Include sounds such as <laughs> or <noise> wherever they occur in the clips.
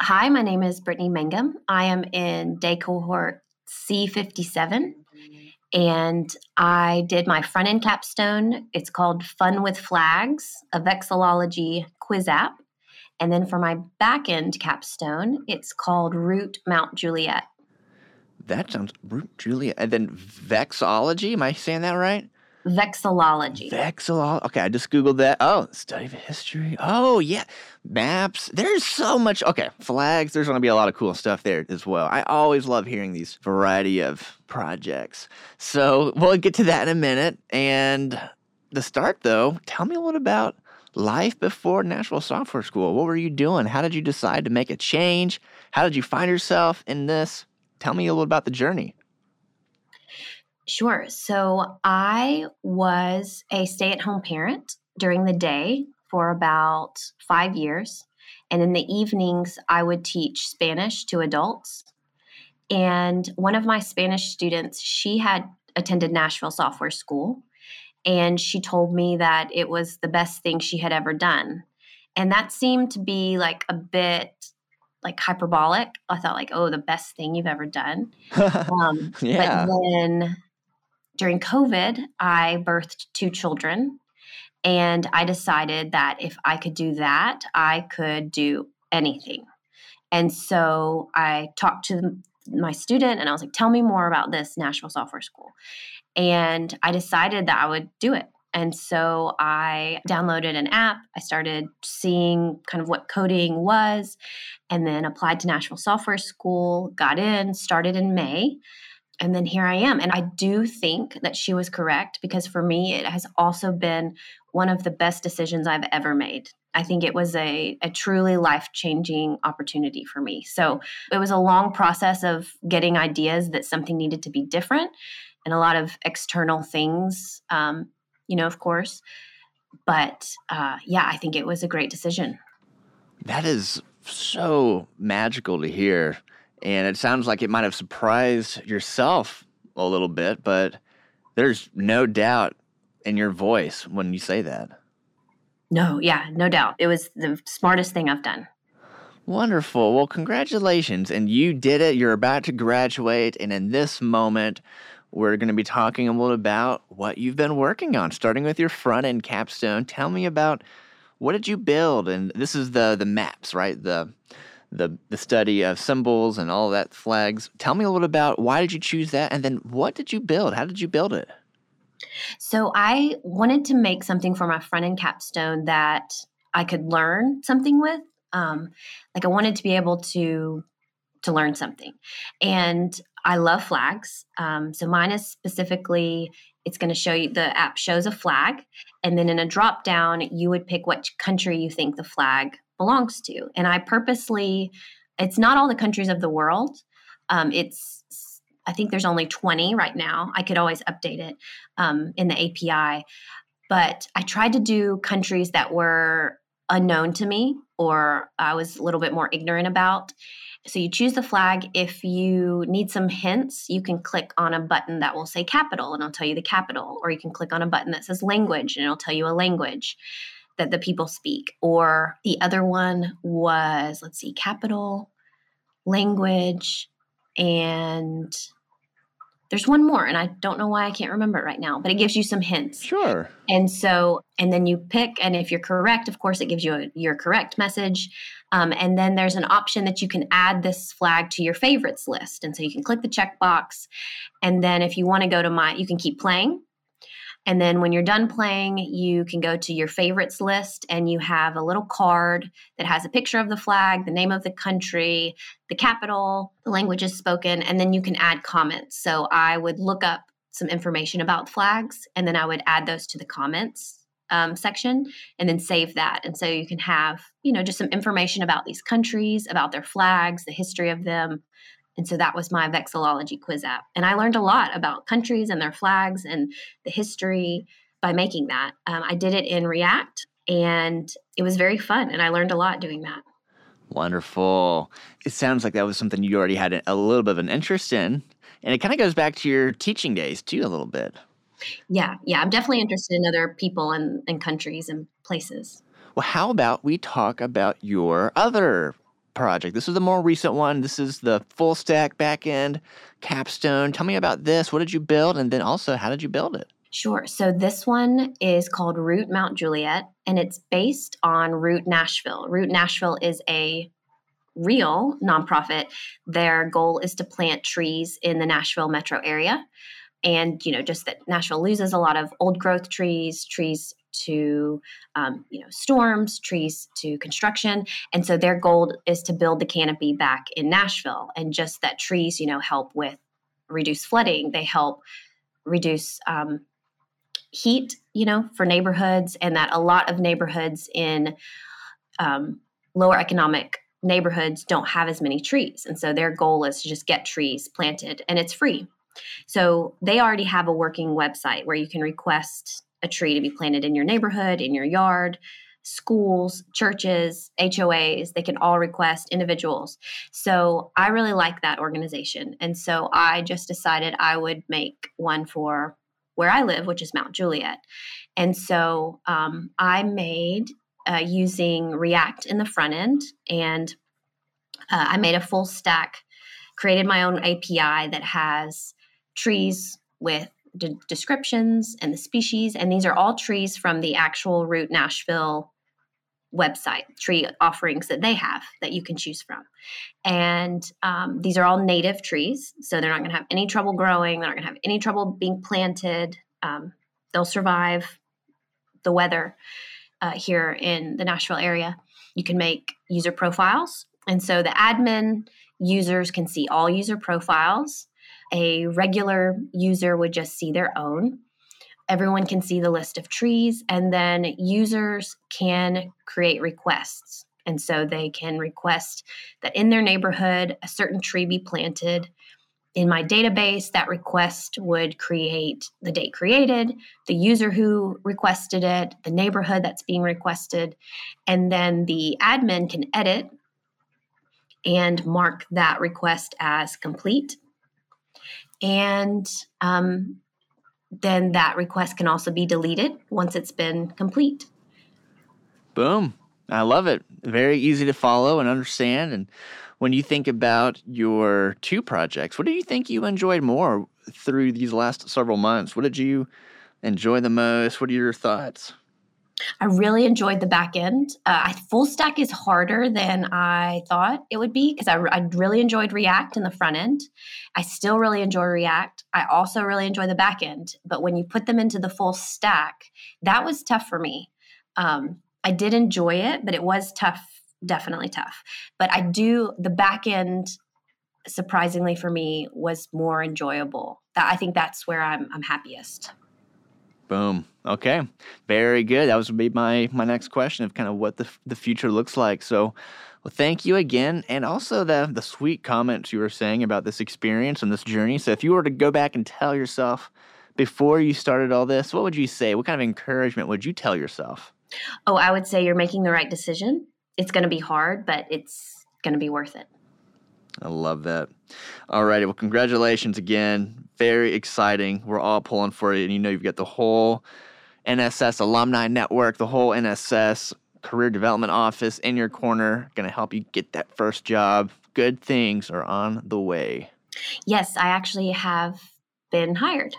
Hi, my name is Brittany Mangum. I am in day cohort C57 and I did my front end capstone. It's called Fun with Flags, a vexillology quiz app. And then for my back end capstone, it's called Root Mount Juliet. That sounds Root Juliet. And then vexology, am I saying that right? Vexillology. Vexillology. Okay, I just Googled that. Oh, study of history. Oh, yeah. Maps. There's so much. Okay, flags. There's going to be a lot of cool stuff there as well. I always love hearing these variety of projects. So we'll get to that in a minute. And the start, though, tell me a little about life before Nashville Software School. What were you doing? How did you decide to make a change? How did you find yourself in this? Tell me a little about the journey. Sure. So I was a stay at home parent during the day for about five years. And in the evenings, I would teach Spanish to adults. And one of my Spanish students, she had attended Nashville Software School. And she told me that it was the best thing she had ever done. And that seemed to be like a bit like hyperbolic. I thought like, oh, the best thing you've ever done. <laughs> Um, yeah. But then during COVID, I birthed two children. And I decided that if I could do that, I could do anything. And so I talked to my student and I was like, tell me more about this Nashville Software School. And I decided that I would do it. And so I downloaded an app. I started seeing kind of what coding was, and then applied to Nashville Software School, got in, started in May and then here I am. And I do think that she was correct because for me, it has also been one of the best decisions I've ever made. I think it was a, a truly life changing opportunity for me. So it was a long process of getting ideas that something needed to be different and a lot of external things, um, you know, of course. But uh, yeah, I think it was a great decision. That is so magical to hear and it sounds like it might have surprised yourself a little bit, but there's no doubt in your voice when you say that. No, yeah, no doubt. It was the smartest thing I've done. Wonderful. Well, congratulations. And you did it. You're about to graduate. And in this moment, we're going to be talking a little about what you've been working on, starting with your front end capstone. Tell me about what did you build? And this is the the maps, right? The the the study of symbols and all that flags. Tell me a little bit about why did you choose that, and then what did you build? How did you build it? So I wanted to make something for my front end capstone that I could learn something with. Um, like I wanted to be able to to learn something, and I love flags. Um, so mine is specifically it's going to show you the app shows a flag, and then in a drop down you would pick which country you think the flag belongs to. And I purposely, it's not all the countries of the world. Um, it's, I think there's only 20 right now. I could always update it um, in the API. But I tried to do countries that were unknown to me or I was a little bit more ignorant about. So you choose the flag. If you need some hints, you can click on a button that will say capital and it'll tell you the capital, or you can click on a button that says language and it'll tell you a language that the people speak. Or the other one was, let's see, capital, language, and there's one more, and I don't know why I can't remember it right now, but it gives you some hints. Sure. And so, and then you pick, and if you're correct, of course, it gives you a, your correct message. Um, and then there's an option that you can add this flag to your favorites list. And so you can click the checkbox. And then if you want to go to my, you can keep playing and then when you're done playing, you can go to your favorites list and you have a little card that has a picture of the flag, the name of the country, the capital, the languages spoken, and then you can add comments. So I would look up some information about flags and then I would add those to the comments um, section and then save that. And so you can have, you know, just some information about these countries, about their flags, the history of them, and so that was my vexillology quiz app. And I learned a lot about countries and their flags and the history by making that. Um, I did it in React and it was very fun. And I learned a lot doing that. Wonderful. It sounds like that was something you already had a little bit of an interest in. And it kind of goes back to your teaching days too, a little bit. Yeah, yeah. I'm definitely interested in other people and, and countries and places. Well, how about we talk about your other project. This is the more recent one. This is the full stack backend capstone. Tell me about this. What did you build? And then also, how did you build it? Sure. So this one is called Root Mount Juliet, and it's based on Root Nashville. Root Nashville is a real nonprofit. Their goal is to plant trees in the Nashville metro area. And, you know, just that Nashville loses a lot of old growth trees, trees to um, you know storms trees to construction and so their goal is to build the canopy back in nashville and just that trees you know help with reduce flooding. They help reduce um, heat you know for neighborhoods and that a lot of neighborhoods in um, lower economic neighborhoods don't have as many trees and so their goal is to just get trees planted and it's free. So they already have a working website where you can request a tree to be planted in your neighborhood, in your yard, schools, churches, HOAs, they can all request individuals. So I really like that organization. And so I just decided I would make one for where I live, which is Mount Juliet. And so um, I made uh, using React in the front end, and uh, I made a full stack, created my own API that has trees with descriptions and the species. And these are all trees from the actual Root Nashville website, tree offerings that they have that you can choose from. And um, these are all native trees. So they're not going to have any trouble growing, they're not going to have any trouble being planted. Um, they'll survive the weather uh, here in the Nashville area. You can make user profiles. And so the admin users can see all user profiles a regular user would just see their own. Everyone can see the list of trees, and then users can create requests. And so they can request that in their neighborhood, a certain tree be planted. In my database, that request would create the date created, the user who requested it, the neighborhood that's being requested, and then the admin can edit and mark that request as complete and um, then that request can also be deleted once it's been complete. Boom. I love it. Very easy to follow and understand. And when you think about your two projects, what do you think you enjoyed more through these last several months? What did you enjoy the most? What are your thoughts? I really enjoyed the back end. Uh, full stack is harder than I thought it would be because I, I really enjoyed React in the front end. I still really enjoy React. I also really enjoy the back end. But when you put them into the full stack, that was tough for me. Um, I did enjoy it, but it was tough, definitely tough. But I do, the back end, surprisingly for me, was more enjoyable. That I think that's where I'm, I'm happiest. Boom. Okay. Very good. That was be my my next question of kind of what the the future looks like. So, well, thank you again, and also the the sweet comments you were saying about this experience and this journey. So, if you were to go back and tell yourself before you started all this, what would you say? What kind of encouragement would you tell yourself? Oh, I would say you're making the right decision. It's going to be hard, but it's going to be worth it. I love that. All righty. Well, congratulations again. Very exciting. We're all pulling for you. And you know, you've got the whole NSS alumni network, the whole NSS career development office in your corner, going to help you get that first job. Good things are on the way. Yes, I actually have been hired.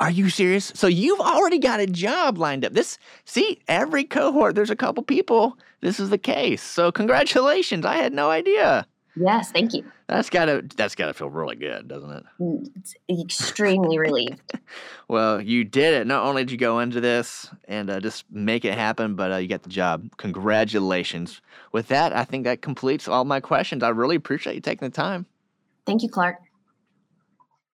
Are you serious? So you've already got a job lined up. This, see, every cohort, there's a couple people. This is the case. So congratulations. I had no idea. Yes, thank you. That's gotta that's gotta feel really good, doesn't it? Mm, it's extremely relieved. <laughs> well, you did it. Not only did you go into this and uh, just make it happen, but uh, you got the job. Congratulations. With that, I think that completes all my questions. I really appreciate you taking the time. Thank you, Clark.